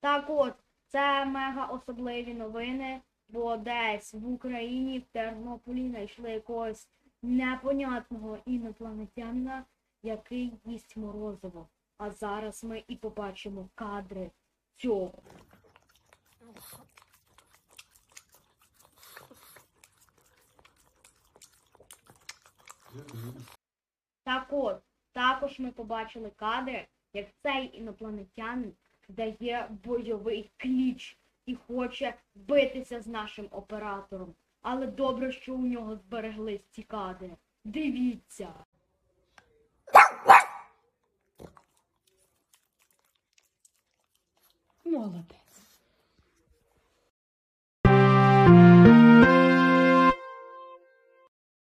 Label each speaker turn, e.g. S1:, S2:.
S1: Так от, це мега особливі новини, бо десь в Україні, в Тернополі знайшли якогось непонятного інопланетянина, який їсть морозиво. А зараз ми і побачимо кадри цього. Так от, також ми побачили кадри, як цей інопланетянин дає бойовий кліч і хоче битися з нашим оператором. Але добре, що у нього збереглись ці кадри. Дивіться.
S2: Молодець.